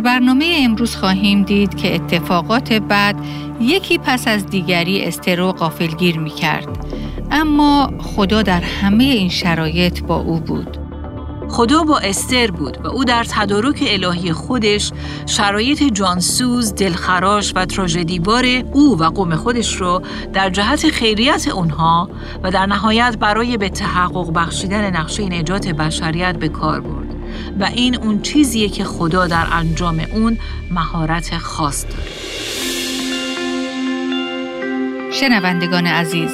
در برنامه امروز خواهیم دید که اتفاقات بعد یکی پس از دیگری استرو قافلگیر می کرد. اما خدا در همه این شرایط با او بود. خدا با استر بود و او در تدارک الهی خودش شرایط جانسوز، دلخراش و تراژدیبار او و قوم خودش رو در جهت خیریت اونها و در نهایت برای به تحقق بخشیدن نقشه نجات بشریت به کار برد. و این اون چیزیه که خدا در انجام اون مهارت خاص داره. شنوندگان عزیز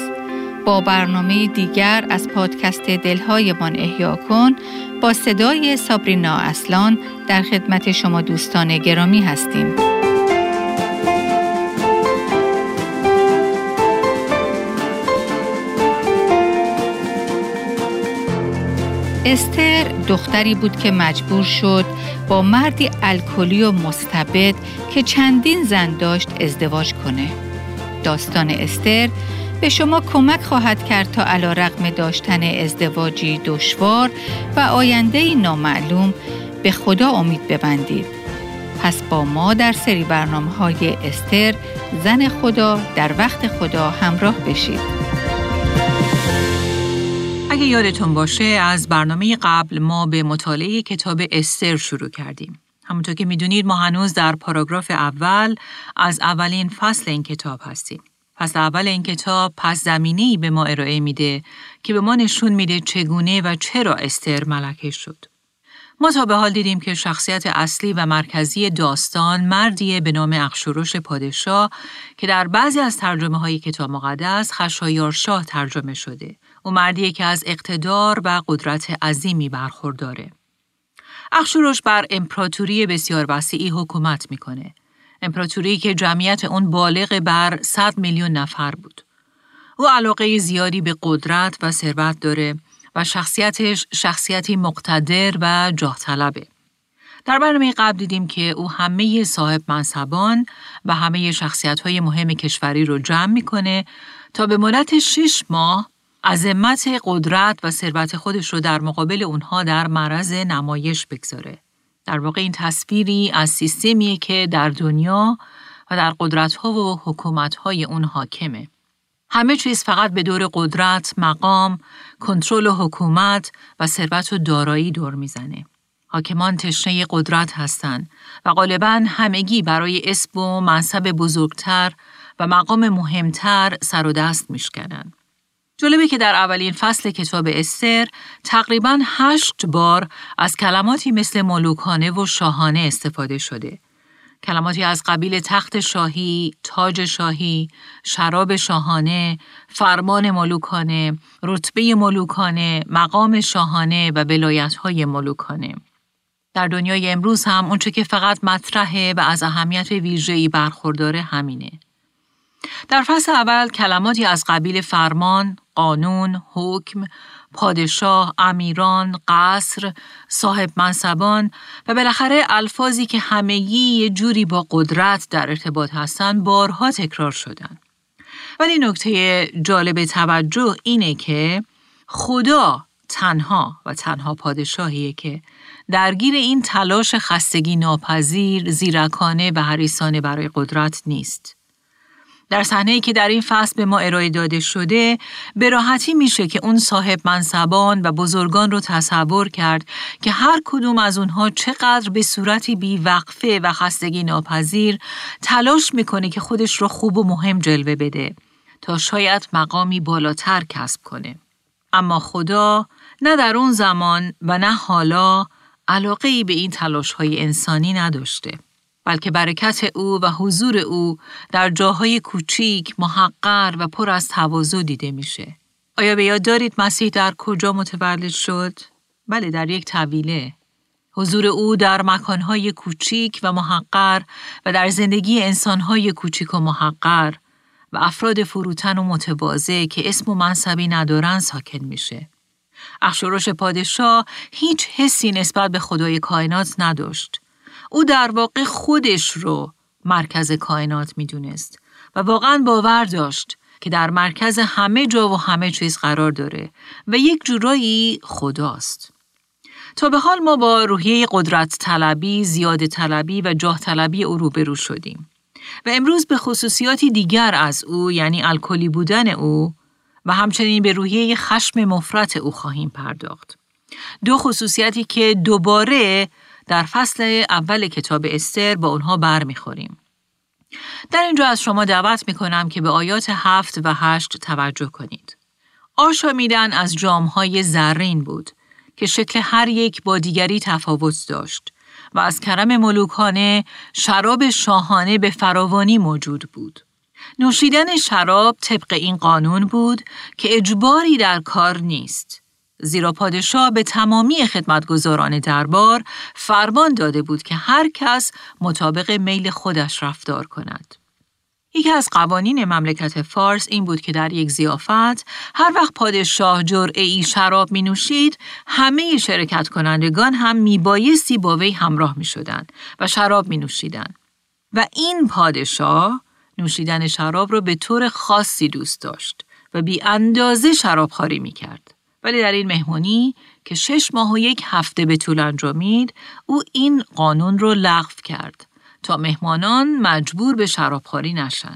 با برنامه دیگر از پادکست دلهایمان احیا کن با صدای سابرینا اصلان در خدمت شما دوستان گرامی هستیم. استر دختری بود که مجبور شد با مردی الکلی و مستبد که چندین زن داشت ازدواج کنه. داستان استر به شما کمک خواهد کرد تا علا رقم داشتن ازدواجی دشوار و آینده نامعلوم به خدا امید ببندید. پس با ما در سری برنامه های استر زن خدا در وقت خدا همراه بشید. اگه یادتون باشه از برنامه قبل ما به مطالعه کتاب استر شروع کردیم. همونطور که می‌دونید ما هنوز در پاراگراف اول از اولین فصل این کتاب هستیم. فصل اول این کتاب پس زمینی به ما ارائه میده که به ما نشون میده چگونه و چرا استر ملکه شد. ما تا به حال دیدیم که شخصیت اصلی و مرکزی داستان مردیه به نام اخشورش پادشاه که در بعضی از ترجمه های کتاب مقدس خشایارشاه ترجمه شده او مردیه که از اقتدار و قدرت عظیمی برخورداره. اخشوروش بر امپراتوری بسیار وسیعی حکومت می‌کنه. امپراتوری که جمعیت اون بالغ بر 100 میلیون نفر بود. او علاقه زیادی به قدرت و ثروت داره و شخصیتش شخصیتی مقتدر و جاه طلبه. در برنامه قبل دیدیم که او همه صاحب منصبان و همه شخصیت های مهم کشوری رو جمع می‌کنه تا به مدت 6 ماه عظمت قدرت و ثروت خودش رو در مقابل اونها در معرض نمایش بگذاره. در واقع این تصویری از سیستمیه که در دنیا و در قدرتها و حکومتهای اون حاکمه. همه چیز فقط به دور قدرت، مقام، کنترل و حکومت و ثروت و دارایی دور می‌زنه. حاکمان تشنه قدرت هستند و غالبا همگی برای اسم و منصب بزرگتر و مقام مهمتر سر و دست میشکنن. جالبه که در اولین فصل کتاب استر تقریبا هشت بار از کلماتی مثل ملوکانه و شاهانه استفاده شده. کلماتی از قبیل تخت شاهی، تاج شاهی، شراب شاهانه، فرمان ملوکانه، رتبه ملوکانه، مقام شاهانه و های ملوکانه. در دنیای امروز هم اونچه که فقط مطرحه و از اهمیت ویژه‌ای برخورداره همینه. در فصل اول کلماتی از قبیل فرمان، قانون، حکم، پادشاه، امیران، قصر، صاحب منصبان و بالاخره الفاظی که همگی یه جوری با قدرت در ارتباط هستند بارها تکرار شدن. ولی نکته جالب توجه اینه که خدا تنها و تنها پادشاهیه که درگیر این تلاش خستگی ناپذیر، زیرکانه و حریسانه برای قدرت نیست. در صحنه که در این فصل به ما ارائه داده شده به راحتی میشه که اون صاحب منصبان و بزرگان رو تصور کرد که هر کدوم از اونها چقدر به صورتی بی وقفه و خستگی ناپذیر تلاش می‌کنه که خودش رو خوب و مهم جلوه بده تا شاید مقامی بالاتر کسب کنه. اما خدا نه در اون زمان و نه حالا علاقه ای به این تلاش های انسانی نداشته. بلکه برکت او و حضور او در جاهای کوچیک، محقر و پر از تواضع دیده میشه. آیا به یاد دارید مسیح در کجا متولد شد؟ بله در یک طویله. حضور او در مکانهای کوچیک و محقر و در زندگی انسانهای کوچیک و محقر و افراد فروتن و متواضع که اسم و منصبی ندارن ساکن میشه. اخشورش پادشاه هیچ حسی نسبت به خدای کائنات نداشت. او در واقع خودش رو مرکز کائنات می‌دونست و واقعا باور داشت که در مرکز همه جا و همه چیز قرار داره و یک جورایی خداست. تا به حال ما با روحیه قدرت طلبی، زیاد طلبی و جاه طلبی او روبرو شدیم. و امروز به خصوصیاتی دیگر از او یعنی الکلی بودن او و همچنین به روحیه خشم مفرت او خواهیم پرداخت. دو خصوصیتی که دوباره در فصل اول کتاب استر با اونها برمیخوریم. در اینجا از شما دعوت می کنم که به آیات هفت و هشت توجه کنید. آشامیدن از جامهای زرین بود که شکل هر یک با دیگری تفاوت داشت و از کرم ملوکانه شراب شاهانه به فراوانی موجود بود. نوشیدن شراب طبق این قانون بود که اجباری در کار نیست. زیرا پادشاه به تمامی خدمتگزاران دربار فرمان داده بود که هر کس مطابق میل خودش رفتار کند. یکی از قوانین مملکت فارس این بود که در یک زیافت هر وقت پادشاه جرعه ای شراب می نوشید همه شرکت کنندگان هم می بایستی با وی همراه می شدن و شراب می نوشیدن. و این پادشاه نوشیدن شراب را به طور خاصی دوست داشت و بی اندازه شرابخواری می کرد. ولی در این مهمانی که شش ماه و یک هفته به طول انجامید او این قانون رو لغو کرد تا مهمانان مجبور به شرابخوری نشن.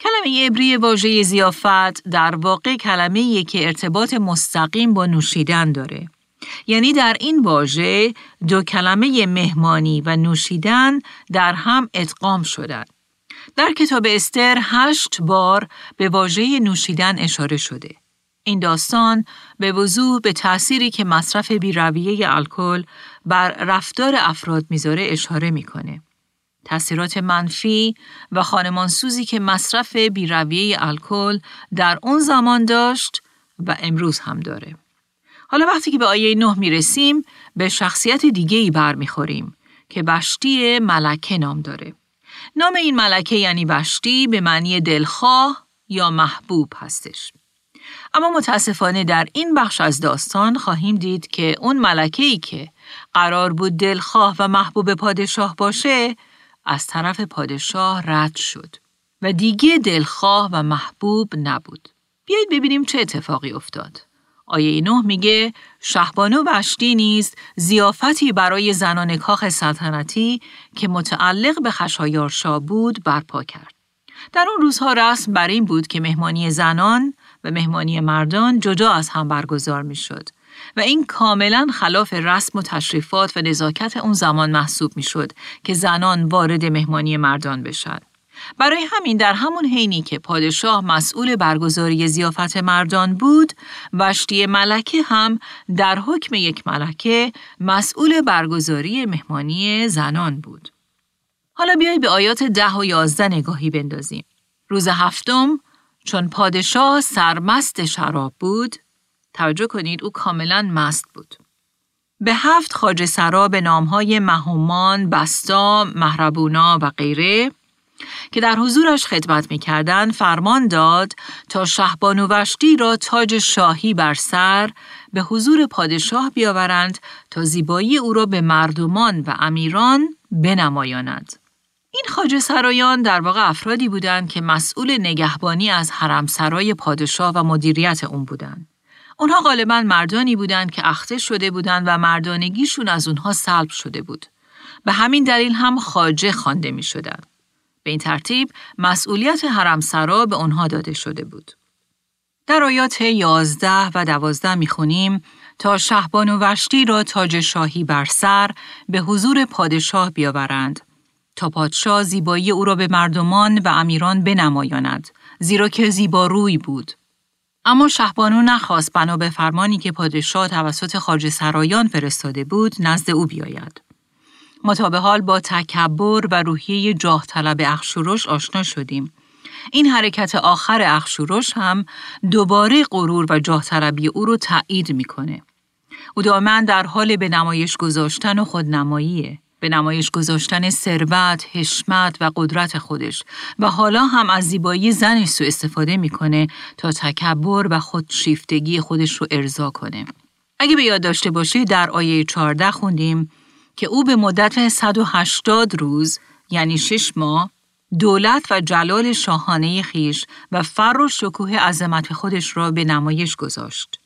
کلمه عبری واژه زیافت در واقع کلمه که ارتباط مستقیم با نوشیدن داره. یعنی در این واژه دو کلمه مهمانی و نوشیدن در هم ادغام شدند. در کتاب استر هشت بار به واژه نوشیدن اشاره شده. این داستان به وضوح به تأثیری که مصرف بیرویه الکل بر رفتار افراد می‌ذاره اشاره می‌کنه. تأثیرات منفی و خانمانسوزی که مصرف بیرویه الکل در اون زمان داشت و امروز هم داره. حالا وقتی که به آیه نه می‌رسیم به شخصیت دیگه ای برمیخوریم که وشتی ملکه نام داره. نام این ملکه یعنی وشتی به معنی دلخواه یا محبوب هستش. اما متاسفانه در این بخش از داستان خواهیم دید که اون ملکه ای که قرار بود دلخواه و محبوب پادشاه باشه از طرف پادشاه رد شد و دیگه دلخواه و محبوب نبود. بیایید ببینیم چه اتفاقی افتاد. آیه نه میگه شهبانو وشتی نیز زیافتی برای زنان کاخ سلطنتی که متعلق به خشایارشا بود برپا کرد. در اون روزها رسم بر این بود که مهمانی زنان و مهمانی مردان جدا از هم برگزار می شد و این کاملا خلاف رسم و تشریفات و نزاکت اون زمان محسوب می شد که زنان وارد مهمانی مردان بشن. برای همین در همون حینی که پادشاه مسئول برگزاری زیافت مردان بود، وشتی ملکه هم در حکم یک ملکه مسئول برگزاری مهمانی زنان بود. حالا بیایید به آیات ده و یازده نگاهی بندازیم. روز هفتم چون پادشاه سرمست شراب بود، توجه کنید او کاملا مست بود. به هفت خاج سرا به نامهای مهمان، بستا، مهربونا و غیره که در حضورش خدمت می کردن فرمان داد تا شهبانو وشتی را تاج شاهی بر سر به حضور پادشاه بیاورند تا زیبایی او را به مردمان و امیران بنمایانند. این خاج سرایان در واقع افرادی بودند که مسئول نگهبانی از حرمسرای پادشاه و مدیریت اون بودند. اونها غالبا مردانی بودند که اخته شده بودند و مردانگیشون از اونها سلب شده بود. به همین دلیل هم خاجه خوانده می شدن. به این ترتیب مسئولیت حرمسرا به آنها داده شده بود. در آیات 11 و 12 می خونیم تا شهبان و وشتی را تاج شاهی بر سر به حضور پادشاه بیاورند تا پادشاه زیبایی او را به مردمان و امیران بنمایاند زیرا که زیبا روی بود اما شهبانو نخواست بنا به فرمانی که پادشاه توسط خارج سرایان فرستاده بود نزد او بیاید. ما حال با تکبر و روحیه جاه طلب اخشورش آشنا شدیم. این حرکت آخر اخشورش هم دوباره غرور و جاه طلبی او رو تایید می‌کنه. او دائما در حال به نمایش گذاشتن و خودنماییه. به نمایش گذاشتن ثروت، حشمت و قدرت خودش و حالا هم از زیبایی زنش سو استفاده می‌کنه تا تکبر و خودشیفتگی خودش رو ارضا کنه. اگه به یاد داشته باشه در آیه 14 خوندیم که او به مدت 180 روز یعنی 6 ماه دولت و جلال شاهانه خیش و فر و شکوه عظمت خودش را به نمایش گذاشت.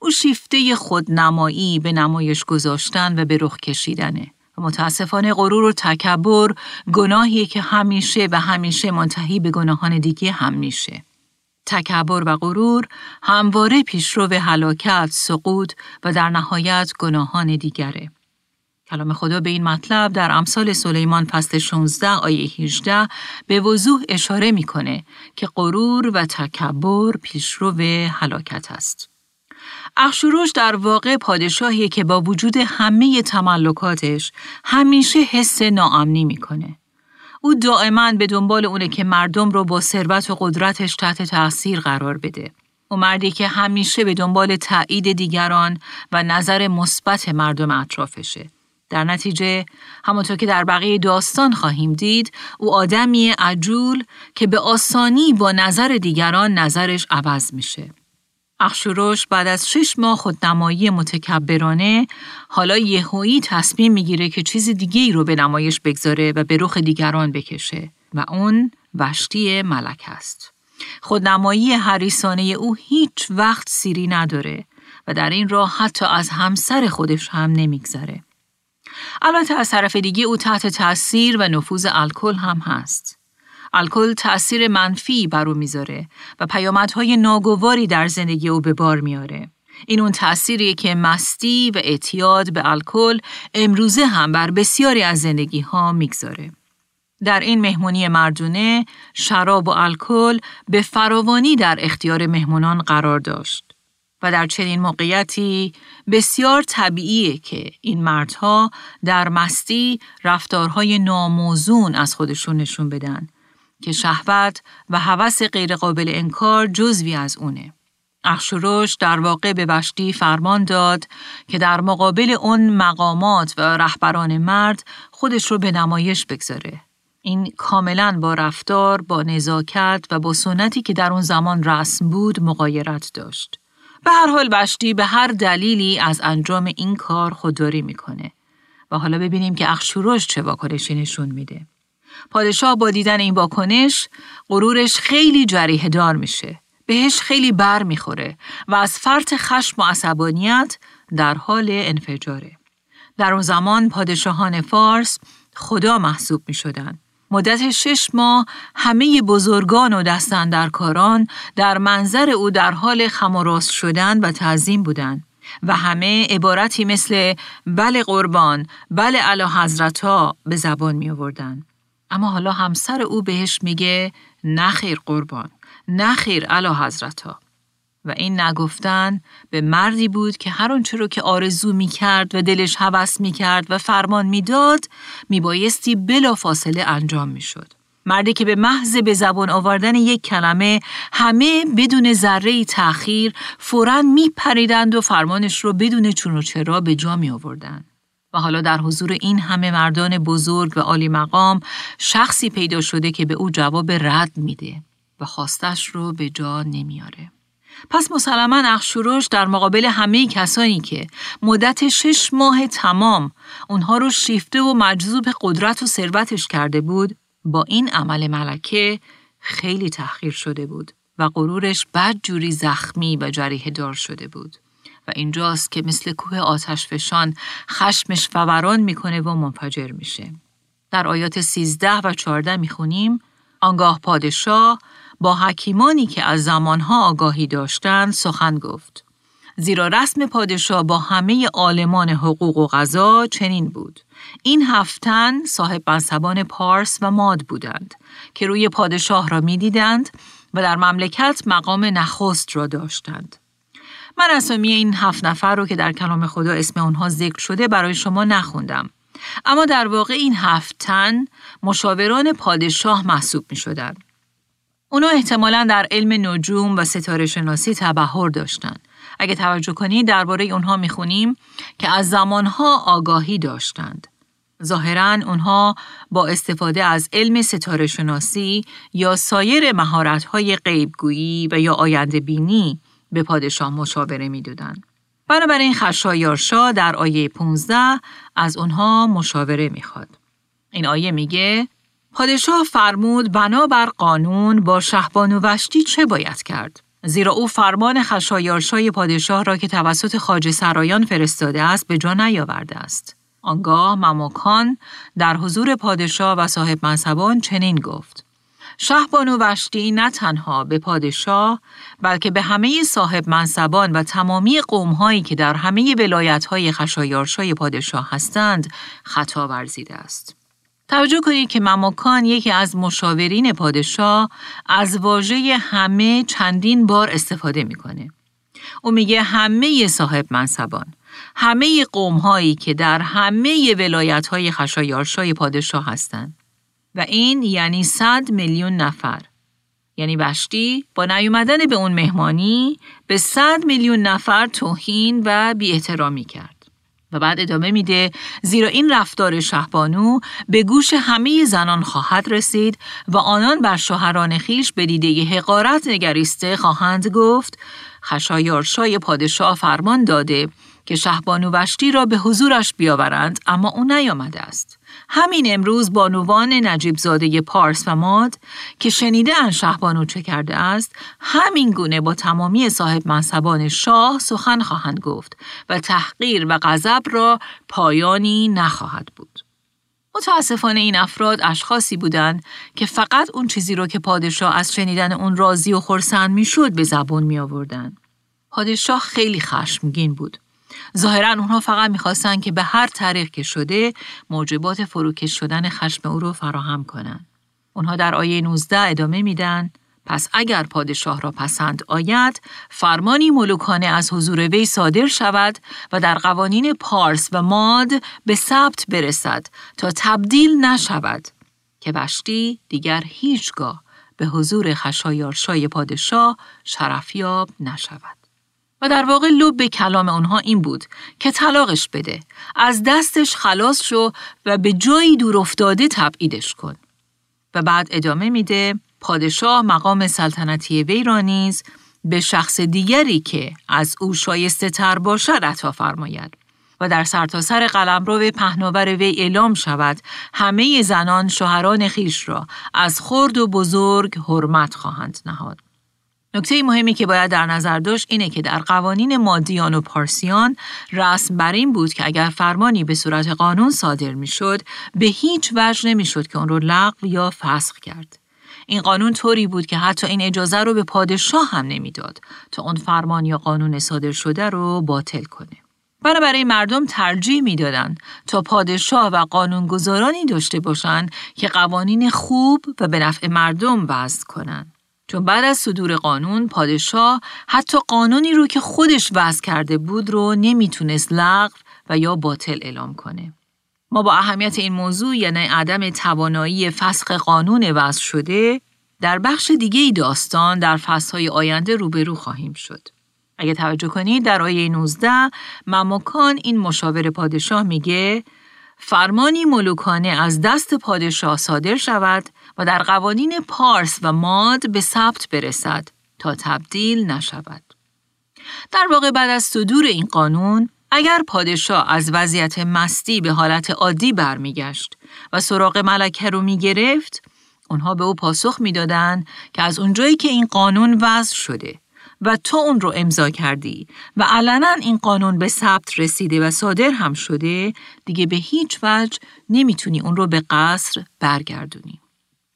او شیفته خودنمایی به نمایش گذاشتن و به رخ کشیدنه. متاسفانه غرور و تکبر گناهی که همیشه و همیشه منتهی به گناهان دیگه هم میشه. تکبر و غرور همواره پیشرو هلاکت، سقوط و در نهایت گناهان دیگره. کلام خدا به این مطلب در امثال سلیمان فصل 16 آیه 18 به وضوح اشاره می‌کنه که غرور و تکبر پیشرو هلاکت است. اخشوروش در واقع پادشاهی که با وجود همه تملکاتش همیشه حس ناامنی می‌کنه. او دائما به دنبال اونه که مردم رو با ثروت و قدرتش تحت تاثیر قرار بده. او مردی که همیشه به دنبال تایید دیگران و نظر مثبت مردم اطرافشه. در نتیجه همانطور که در بقیه داستان خواهیم دید او آدمی عجول که به آسانی با نظر دیگران نظرش عوض میشه. اخشوروش بعد از شش ماه خودنمایی متکبرانه حالا یهویی تصمیم می‌گیره که چیز دیگه ای رو به نمایش بگذاره و به رخ دیگران بکشه و اون وشتی ملک است. خودنمایی حریسانه او هیچ وقت سیری نداره و در این راه حتی از همسر خودش هم نمیگذره. البته از طرف دیگه او تحت تاثیر و نفوذ الکل هم هست. الکل تأثیر منفی بر او می‌ذاره و پیامدهای ناگواری در زندگی او به بار میاره. این اون تأثیری که مستی و اعتیاد به الکل امروزه هم بر بسیاری از زندگی ها می‌گذاره. در این مهمونی مردونه شراب و الکل به فراوانی در اختیار مهمونان قرار داشت. و در چنین موقعیتی بسیار طبیعیه که این مردها در مستی رفتارهای ناموزون از خودشون نشون بدن که شهوت و هوس غیرقابل انکار جزوی از اونه. اخشوروش در واقع به وشتی فرمان داد که در مقابل اون مقامات و رهبران مرد خودش رو به نمایش بگذاره. این کاملا با رفتار، با نزاکت و با سنتی که در اون زمان رسم بود مقایرت داشت. به هر حال وشتی به هر دلیلی از انجام این کار خودداری می‌کنه و حالا ببینیم که اخشوروش چه واکنشی نشون میده. پادشاه با دیدن این واکنش غرورش خیلی جریه دار میشه. بهش خیلی بر می‌خوره و از فرط خشم و عصبانیت در حال انفجاره. در اون زمان پادشاهان فارس خدا محسوب می شدن. مدت شش ماه همه بزرگان و دستندرکاران در منظر او در حال خماراست شدن و تعظیم بودند و همه عبارتی مثل بله قربان، بله علا حضرتا به زبان می آوردن. اما حالا همسر او بهش میگه نخیر قربان، نخیر علا حضرتا. و این نگفتن به مردی بود که هر آنچه رو که آرزو می کرد و دلش هوس می کرد و فرمان می‌داد میبایستی بلا فاصله انجام می شد. مردی که به محض به زبان آوردن یک کلمه همه بدون ذره تأخیر فورا می پریدند و فرمانش رو بدون چون و چرا به جا می آوردند. و حالا در حضور این همه مردان بزرگ و عالی مقام شخصی پیدا شده که به او جواب رد میده و خواستش رو به جا نمیاره. پس مسلما اخشوروش در مقابل همه کسانی که مدت شش ماه تمام اونها رو شیفته و مجذوب قدرت و ثروتش کرده بود با این عمل ملکه خیلی تحقیر شده بود و غرورش بد جوری زخمی و جریه دار شده بود و اینجاست که مثل کوه آتش فشان خشمش فوران می‌کنه و منفجر میشه. در آیات 13 و 14 می‌خونیم آنگاه پادشاه با حکیمانی که از زمانها آگاهی داشتند سخن گفت. زیرا رسم پادشاه با همه عالمان حقوق و غذا چنین بود. این هفتن صاحب منصبان پارس و ماد بودند که روی پادشاه را می‌دیدند و در مملکت مقام نخست را داشتند. من اسامی این هفت نفر رو که در کلام خدا اسم آنها ذکر شده برای شما نخوندم. اما در واقع این هفت تن مشاوران پادشاه محسوب می شدن. اونا احتمالا در علم نجوم و ستاره شناسی تبهر داشتن. اگه توجه کنید درباره اونها می‌خونیم که از زمانها آگاهی داشتند. ظاهرا اونها با استفاده از علم ستاره شناسی یا سایر مهارت‌های غیبگویی و یا آینده بینی به پادشاه مشاوره می‌دادند. بنابراین خشایارشا در آیه 15 از اونها مشاوره می‌خواد. این آیه میگه پادشاه فرمود بنابر قانون با شهبان وشتی چه باید کرد؟ زیرا او فرمان خشایارشای پادشاه را که توسط خاج سرایان فرستاده است به جا نیاورده است. آنگاه مماکان در حضور پادشاه و صاحب منصبان چنین گفت. شهبانو وشتی نه تنها به پادشاه بلکه به همه صاحب منصبان و تمامی قومهایی که در همه ولایتهای خشایارشای پادشاه هستند خطا ورزیده است. توجه کنید که مماکان یکی از مشاورین پادشاه از واژه همه چندین بار استفاده می‌کنه. او میگه همه صاحب منصبان، همه قوم هایی که در همه ولایت های خشایارشای پادشاه هستند. و این یعنی صد میلیون نفر. یعنی بشتی با نیومدن به اون مهمانی به صد میلیون نفر توهین و بی احترامی کرد. و بعد ادامه میده زیرا این رفتار شهبانو به گوش همه زنان خواهد رسید و آنان بر شوهران خیش به دیده حقارت نگریسته خواهند گفت خشایارشای پادشاه فرمان داده که شهبانو وشتی را به حضورش بیاورند اما او نیامده است. همین امروز بانوان نجیب زاده پارس و ماد که شنیده ان شهبانو چه کرده است همین گونه با تمامی صاحب منصبان شاه سخن خواهند گفت و تحقیر و غضب را پایانی نخواهد بود. متاسفانه این افراد اشخاصی بودند که فقط اون چیزی رو که پادشاه از شنیدن اون راضی و خرسند می‌شد به زبون می آوردن. پادشاه خیلی خشمگین بود. ظاهرا اونها فقط می‌خواستن که به هر طریق که شده موجبات فروکش شدن خشم او رو فراهم کنند. اونها در آیه 19 ادامه میدن پس اگر پادشاه را پسند آید فرمانی ملوکانه از حضور وی صادر شود و در قوانین پارس و ماد به ثبت برسد تا تبدیل نشود که بشتی دیگر هیچگاه به حضور خشایارشای پادشاه شرفیاب نشود. و در واقع لب کلام اونها این بود که طلاقش بده. از دستش خلاص شو و به جایی دور افتاده تبعیدش کن. و بعد ادامه میده پادشاه مقام سلطنتی وی را نیز به شخص دیگری که از او شایسته تر باشد عطا فرماید. و در سرتاسر سر قلمرو پهناور وی اعلام شود همه زنان شوهران خیش را از خرد و بزرگ حرمت خواهند نهاد. نکته مهمی که باید در نظر داشت اینه که در قوانین مادیان و پارسیان رسم بر این بود که اگر فرمانی به صورت قانون صادر می‌شد به هیچ وجه نمی‌شد که اون رو لغو یا فسخ کرد. این قانون طوری بود که حتی این اجازه رو به پادشاه هم نمی‌داد تا اون فرمان یا قانون صادر شده رو باطل کنه. بنابراین مردم ترجیح می‌دادند تا پادشاه و قانونگذارانی داشته باشند که قوانین خوب و به نفع مردم وضع کنند. چون بعد از صدور قانون پادشاه حتی قانونی رو که خودش وضع کرده بود رو نمی‌تونست لغو و یا باطل اعلام کنه. ما با اهمیت این موضوع یعنی عدم توانایی فسخ قانون وضع شده در بخش دیگه ای داستان در فصلهای آینده روبرو خواهیم شد. اگه توجه کنید در آیه 19 مماکان این مشاور پادشاه میگه فرمانی ملوکانه از دست پادشاه صادر شود و در قوانین پارس و ماد به ثبت برسد تا تبدیل نشود. در واقع بعد از صدور این قانون اگر پادشاه از وضعیت مستی به حالت عادی برمیگشت و سراغ ملکه رو می‌گرفت اونها به او پاسخ می‌دادند که از اونجایی که این قانون وضع شده و تو اون رو امضا کردی و علنا این قانون به ثبت رسیده و صادر هم شده دیگه به هیچ وجه نمی‌تونی اون رو به قصر برگردونی.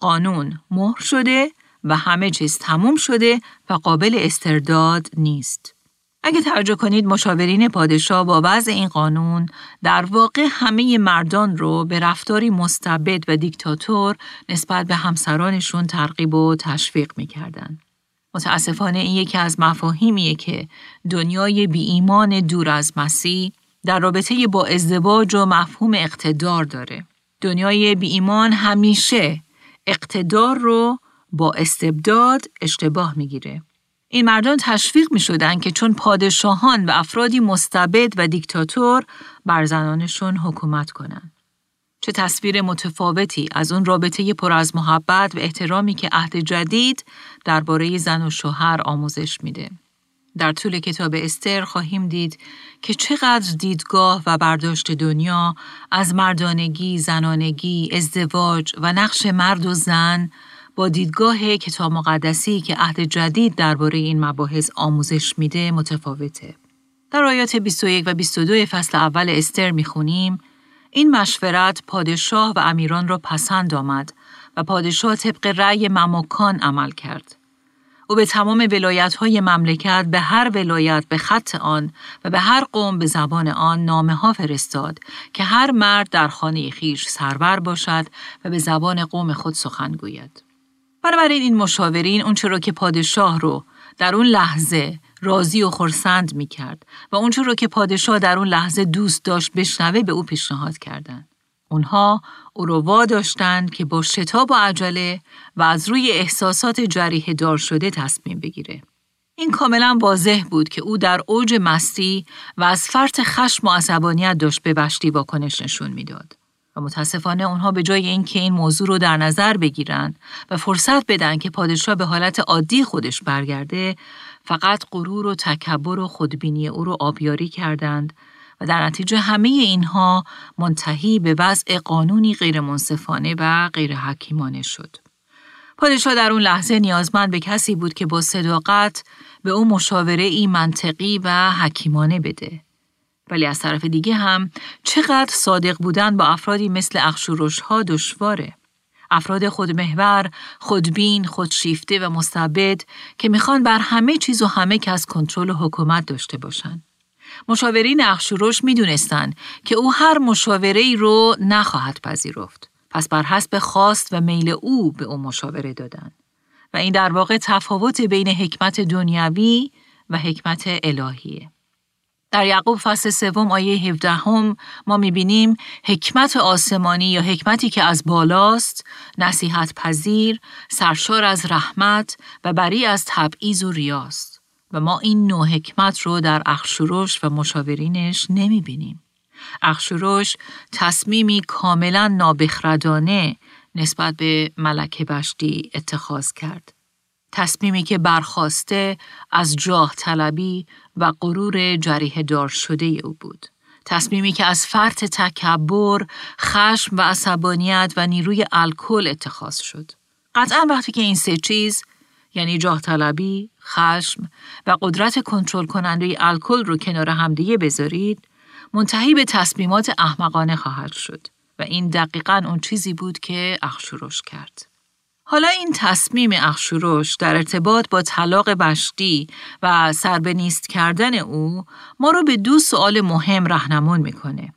قانون مهر شده و همه چیز تموم شده و قابل استرداد نیست. اگه توجه کنید مشاورین پادشاه با وضع این قانون در واقع همه مردان رو به رفتاری مستبد و دیکتاتور نسبت به همسرانشون ترغیب و تشویق می‌کردن. متاسفانه این یکی از مفاهیمیه که دنیای بی ایمان دور از مسیح در رابطه با ازدواج و مفهوم اقتدار داره. دنیای بی ایمان همیشه اقتدار رو با استبداد اشتباه می‌گیره. این مردان تشویق می شدن که چون پادشاهان و افرادی مستبد و دیکتاتور بر زنانشون حکومت کنند. چه تصویر متفاوتی از اون رابطه پر از محبت و احترامی که عهد جدید درباره زن و شوهر آموزش میده. در طول کتاب استر خواهیم دید که چقدر دیدگاه و برداشت دنیا از مردانگی، زنانگی، ازدواج و نقش مرد و زن با دیدگاه کتاب مقدسی که عهد جدید درباره این مباحث آموزش میده متفاوته. در آیات 21 و 22 فصل اول استر می‌خونیم این مشورت پادشاه و امیران را پسند آمد و پادشاه طبق رأی مماکان عمل کرد. او به تمام ولایت های مملکت به هر ولایت به خط آن و به هر قوم به زبان آن نامه ها فرستاد که هر مرد در خانه خیش سرور باشد و به زبان قوم خود سخن گوید. بنابراین این مشاورین اون را که پادشاه رو در اون لحظه راضی و خرسند می کرد و اون رو که پادشاه در اون لحظه دوست داشت بشنوه به او پیشنهاد کردند. اونها او رو واداشتند که با شتاب و عجله و از روی احساسات جریه دار شده تصمیم بگیره. این کاملا واضح بود که او در اوج مستی و از فرط خشم و عصبانیت داشت به بشتی واکنش نشون می‌داد. و متاسفانه اونها به جای اینکه این موضوع رو در نظر بگیرند و فرصت بدن که پادشاه به حالت عادی خودش برگرده فقط غرور و تکبر و خودبینی او رو آبیاری کردند و در نتیجه همه اینها منتهی به وضع قانونی غیرمنصفانه و غیر حکیمانه شد. پادشاه در اون لحظه نیازمند به کسی بود که با صداقت به او مشاوره ای منطقی و حکیمانه بده. ولی از طرف دیگه هم چقدر صادق بودن با افرادی مثل اخشورش ها دشواره. افراد خودمحور، خودبین، خودشیفته و مستبد که می‌خوان بر همه چیز و همه کس کنترل حکومت داشته باشند. مشاورین اخشورش می‌دونستند که او هر مشاوره ای رو نخواهد پذیرفت. پس بر حسب خواست و میل او به او مشاوره دادند. و این در واقع تفاوت بین حکمت دنیوی و حکمت الهیه. در یعقوب فصل سوم آیه 17 هم ما می‌بینیم حکمت آسمانی یا حکمتی که از بالاست، نصیحت پذیر، سرشار از رحمت و بری از تبعیض و ریاست. و ما این نوع حکمت رو در اخشورش و مشاورینش نمی‌بینیم. اخشورش تصمیمی کاملا نابخردانه نسبت به ملکه بشتی اتخاذ کرد. تصمیمی که برخواسته از جاه طلبی و غرور جریه دار شده او بود. تصمیمی که از فرط تکبر، خشم و عصبانیت و نیروی الکل اتخاذ شد. قطعا وقتی که این سه چیز یعنی جاه طلبی، خشم و قدرت کنترل کننده الکل رو کنار همدیگه بذارید، منتهی به تصمیمات احمقانه خواهد شد و این دقیقا اون چیزی بود که اخشورش کرد. حالا این تصمیم اخشورش در ارتباط با طلاق بشتی و سربنیست کردن او ما رو به دو سوال مهم رهنمون می‌کنه.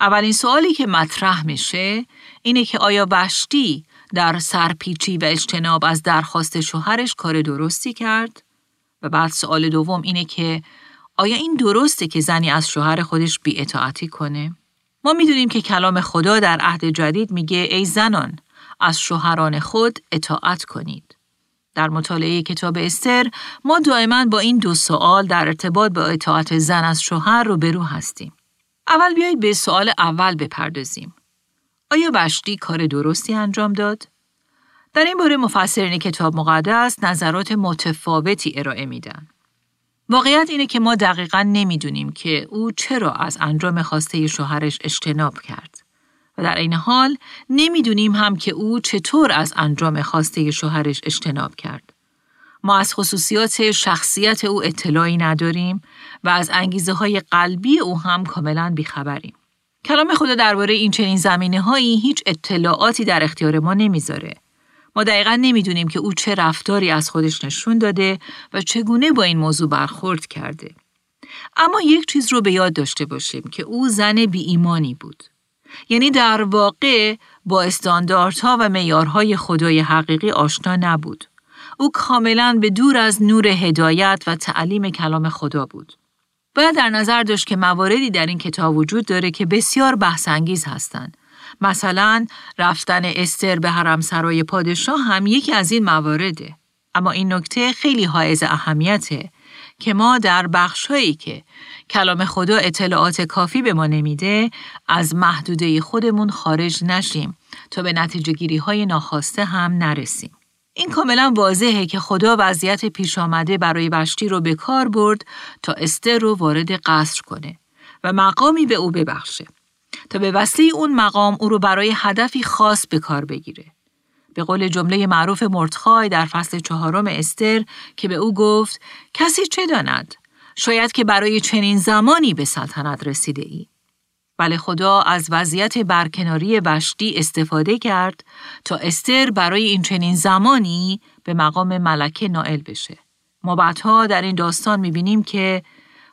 اولین سوالی که مطرح میشه اینه که آیا بشتی در سرپیچی و اجتناب از درخواست شوهرش کار درستی کرد؟ و بعد سوال دوم اینه که آیا این درسته که زنی از شوهر خودش بیاطاعتی کنه؟ ما می‌دونیم که کلام خدا در عهد جدید میگه ای زنان از شوهران خود اطاعت کنید. در مطالعه کتاب استر ما دائما با این دو سوال در ارتباط با اطاعت زن از شوهر رو هستیم. اول بیایید به سوال اول بپردازیم. آیا وشتی کار درستی انجام داد؟ در این باره مفسرین کتاب مقدس نظرات متفاوتی ارائه میدن. واقعیت اینه که ما دقیقا نمی‌دونیم که او چرا از انجام خواسته شوهرش اجتناب کرد. و در این حال نمی‌دونیم هم که او چطور از انجام خواسته شوهرش اجتناب کرد. ما از خصوصیات شخصیت او اطلاعی نداریم و از انگیزه های قلبی او هم کاملا بیخبریم. کلام خدا درباره این چنین زمینه هایی هیچ اطلاعاتی در اختیار ما نمی‌ذاره. ما دقیقا نمی‌دونیم که او چه رفتاری از خودش نشون داده و چگونه با این موضوع برخورد کرده. اما یک چیز رو به یاد داشته باشیم که او زن بی ایمانی بود. یعنی در واقع با استانداردها و معیارهای خدای حقیقی آشنا نبود. او کاملا به دور از نور هدایت و تعلیم کلام خدا بود. باید در نظر داشت که مواردی در این کتاب وجود داره که بسیار بحثانگیز هستند. مثلا رفتن استر به حرم سرای پادشاه هم یکی از این موارده. اما این نکته خیلی حائز اهمیته که ما در بخشهایی که کلام خدا اطلاعات کافی به ما نمیده از محدوده خودمون خارج نشیم تا به نتیجه گیری های ناخواسته هم نرسیم. این کاملا واضحه که خدا وضعیت پیش آمده برای بشتی رو به کار برد تا استر رو وارد قصر کنه و مقامی به او ببخشه تا به وسیله اون مقام او رو برای هدفی خاص به کار بگیره. به قول جمله معروف مردخای در فصل چهارم استر که به او گفت کسی چه داند؟ شاید که برای چنین زمانی به سلطنت رسیده ای. بله خدا از وضعیت برکناری وشتی استفاده کرد تا استر برای این چنین زمانی به مقام ملکه نائل بشه. ما بعدها در این داستان می‌بینیم که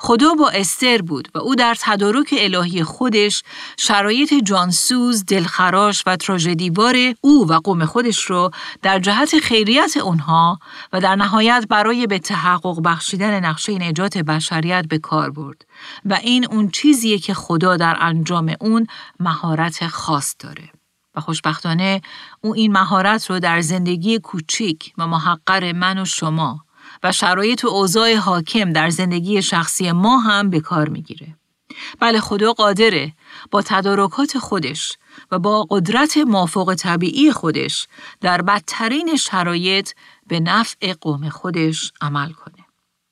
خدا با استر بود و او در تدارک الهی خودش شرایط جانسوز، دلخراش و تراژدیوار او و قوم خودش رو در جهت خیریت اونها و در نهایت برای به تحقق بخشیدن نقشه نجات بشریت به کار برد و این اون چیزیه که خدا در انجام اون مهارت خاص داره. و خوشبختانه او این مهارت رو در زندگی کوچیک و محقر من و شما و شرایط و اوضاع حاکم در زندگی شخصی ما هم به کار می‌گیره. بله خدا قادره با تدارکات خودش و با قدرت مافوق طبیعی خودش در بدترین شرایط به نفع قوم خودش عمل کنه.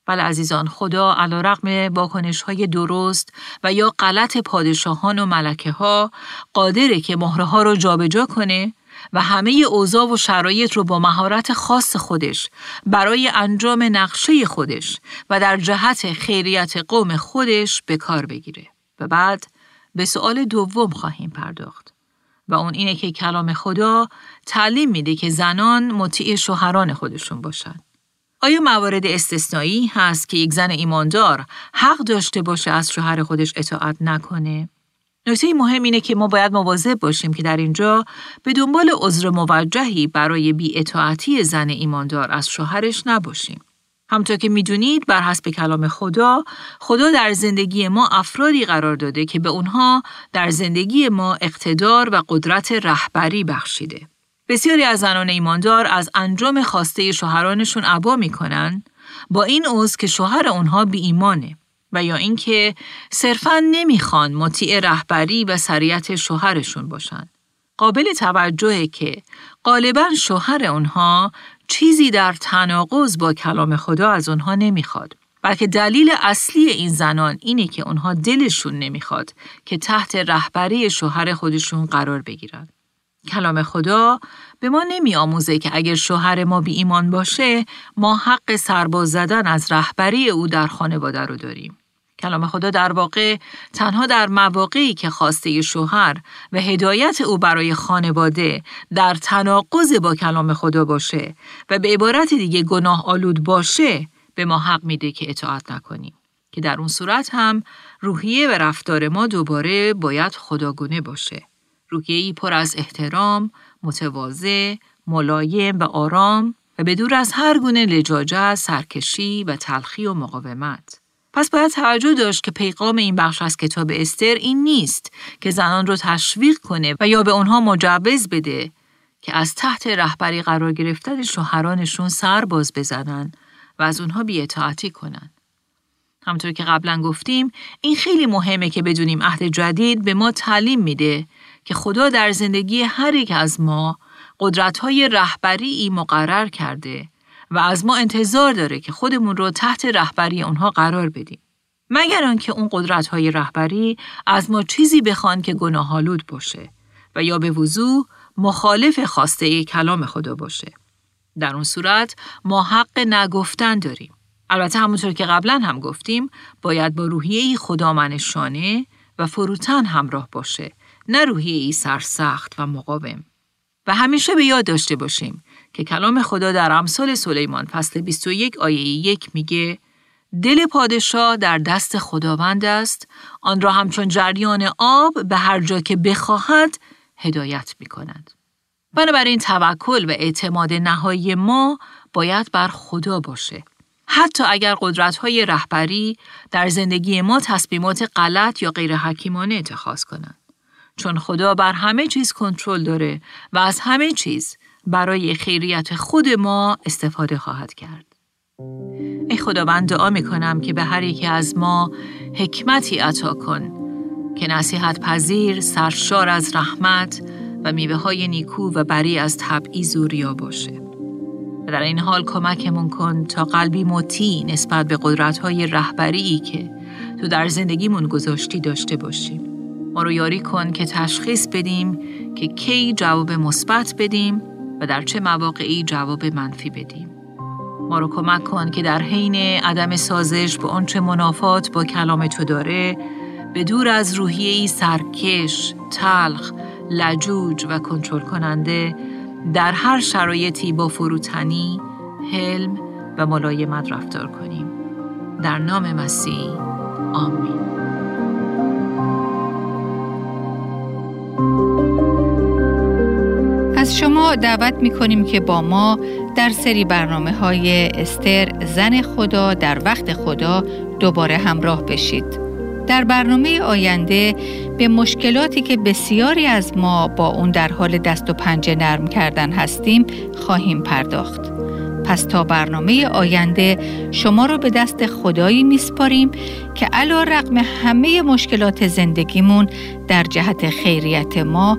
بله عزیزان خدا علا رقم باکنش های درست و یا غلط پادشاهان و ملکه ها قادره که مهره ها رو جابجا کنه و همه اوضاع و شرایط رو با مهارت خاص خودش برای انجام نقشه خودش و در جهت خیریت قوم خودش به کار بگیره. و بعد به سوال دوم خواهیم پرداخت. و اون اینه که کلام خدا تعلیم میده که زنان مطیع شوهران خودشون باشن. آیا موارد استثنایی هست که یک زن ایماندار حق داشته باشه از شوهر خودش اطاعت نکنه؟ نکته مهم اینه که ما باید مواظب باشیم که در اینجا به دنبال عذر موجهی برای اطاعتی زن ایماندار از شوهرش نباشیم. همطور که می‌دونید بر حسب کلام خدا، خدا در زندگی ما افرادی قرار داده که به اونها در زندگی ما اقتدار و قدرت رهبری بخشیده. بسیاری از زنان ایماندار از انجام خواسته شوهرانشون عبا می‌کنن با این عوض که شوهر اونها بی ایمانه و یا اینکه صرفا نمی‌خوان مطیع رهبری و سریعت شوهرشون باشن. قابل توجهه که غالبا شوهر اونها چیزی در تناقض با کلام خدا از اونها نمی‌خواد. بلکه دلیل اصلی این زنان اینه که اونها دلشون نمی‌خواد که تحت رهبری شوهر خودشون قرار بگیرن. کلام خدا به ما نمی آموزه که اگر شوهر ما بی ایمان باشه ما حق سرباز زدن از رهبری او در خانواده رو داریم. کلام خدا در واقع تنها در مواقعی که خواسته شوهر و هدایت او برای خانواده در تناقض با کلام خدا باشه و به عبارت دیگه گناه آلود باشه به ما حق میده که اطاعت نکنیم. که در اون صورت هم روحیه و رفتار ما دوباره باید خداگونه باشه. روحیه‌ای پر از احترام، متواضع، ملایم و آرام و به دور از هر گونه لجاجت، سرکشی و تلخی و مقاومت. پس باید توجه داشت که پیغام این بخش از کتاب استر این نیست که زنان رو تشویق کنه و یا به آنها مجوز بده که از تحت رهبری قرار گرفتن شوهرانشون سر باز بزنن و از اونها بیاطاعتی کنن. همطور که قبلا گفتیم این خیلی مهمه که بدونیم عهد جدید به ما تعلیم میده که خدا در زندگی هر یک از ما قدرت‌های رهبری مقرر کرده و از ما انتظار داره که خودمون رو تحت رهبری اونها قرار بدیم. مگر آنکه اون قدرت‌های رهبری از ما چیزی بخوان که گناهالود باشه و یا به وضوح مخالف خواسته کلام خدا باشه. در اون صورت ما حق نگفتن داریم. البته همونطور که قبلا هم گفتیم باید با روحیه خدا منشانه و فروتن همراه باشه نه روحیه ای سرسخت و مقاوم. و همیشه به یاد داشته باشیم که کلام خدا در امثال سلیمان فصل 21 آیه یک میگه دل پادشاه در دست خداوند است آن را همچون جریان آب به هر جا که بخواهد هدایت می کند. بنابراین توکل و اعتماد نهایی ما باید بر خدا باشه. حتی اگر قدرت های رهبری در زندگی ما تصمیمات غلط یا غیر حکیمانه اتخاذ کنند. چون خدا بر همه چیز کنترل داره و از همه چیز برای خیریت خود ما استفاده خواهد کرد. ای خداوند دعا می کنم که به هر یکی از ما حکمتی عطا کن که نصیحت پذیر سرشار از رحمت و میوه های نیکو و بری از تبعیض و باشه. و در این حال کمکمون کن تا قلبی مطیع نسبت به قدرت های رهبری که تو در زندگیمون گذاشتی داشته باشیم. ما رو یاری کن که تشخیص بدیم که کی جواب مثبت بدیم و در چه مواقعی جواب منفی بدیم. ما رو کمک کن که در حین عدم سازش به آنچه منافات با کلام تو داره به دور از روحیه سرکش، تلخ، لجوج و کنترل کننده در هر شرایطی با فروتنی، حلم و ملایمت رفتار کنیم. در نام مسیح آمین. از شما دعوت می کنیم که با ما در سری برنامه های استر زن خدا در وقت خدا دوباره همراه بشید. در برنامه آینده به مشکلاتی که بسیاری از ما با اون در حال دست و پنجه نرم کردن هستیم خواهیم پرداخت. پس تا برنامه آینده شما را به دست خدایی میسپاریم که علا رقم همه مشکلات زندگیمون در جهت خیریت ما